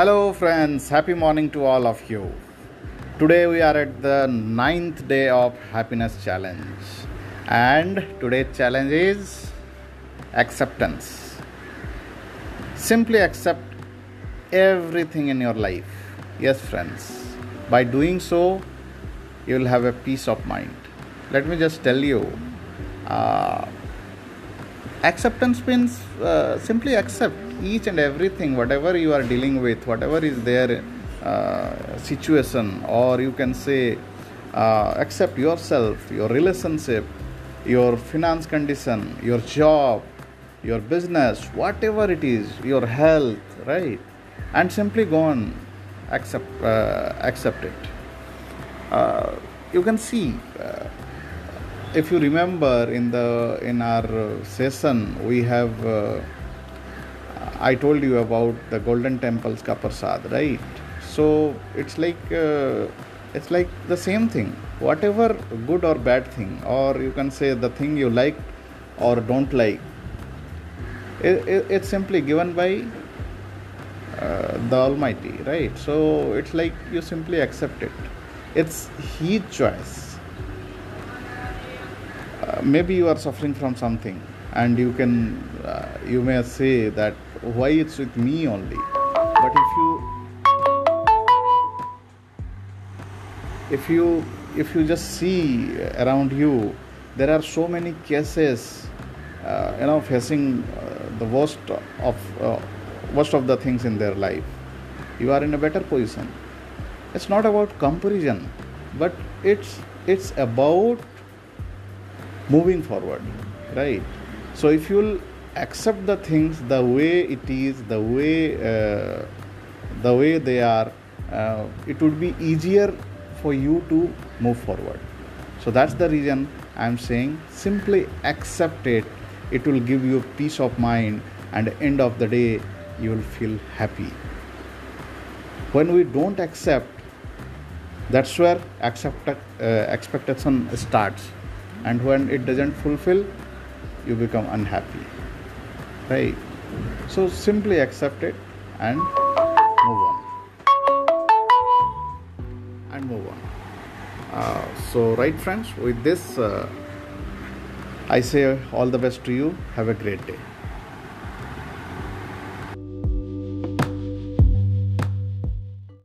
Hello, friends. Happy morning to all of you. Today we are at the ninth day of happiness challenge, and today's challenge is acceptance. Simply accept everything in your life. Yes, friends. By doing so, you will have a peace of mind. Let me just tell you. Uh, acceptance means uh, simply accept each and everything whatever you are dealing with whatever is their uh, situation or you can say uh, accept yourself your relationship your finance condition your job your business whatever it is your health right? And simply go on accept uh, accept it. Uh, you can see uh, if you remember in the in our session we have uh, i told you about the golden temples ka prasad right? So it's like uh, it's like the same thing. Whatever good or bad thing or you can say the thing you like or don't like it, it, it's simply given by uh, the almighty right? So it's like you simply accept it. It's his choice maybe you are suffering from something and you can uh, you may say that why it's with me only. But if you if you if you just see around you there are so many cases uh, you know facing uh, the worst of uh, worst of the things in their life. You are in a better position. It's not about comparison but it's it's about moving forward right? So if you'll accept the things the way it is the way uh, the way they are uh, it would be easier for you to move forward. So that's the reason i'm saying simply accept it. It will give you peace of mind and end of the day you will feel happy. When we don't accept that's where accept, uh, expectation starts and when it doesn't fulfill you become unhappy. Right? So simply accept it and move on. And move on. Uh, so right friends? With this uh, i say all the best to you. Have a great day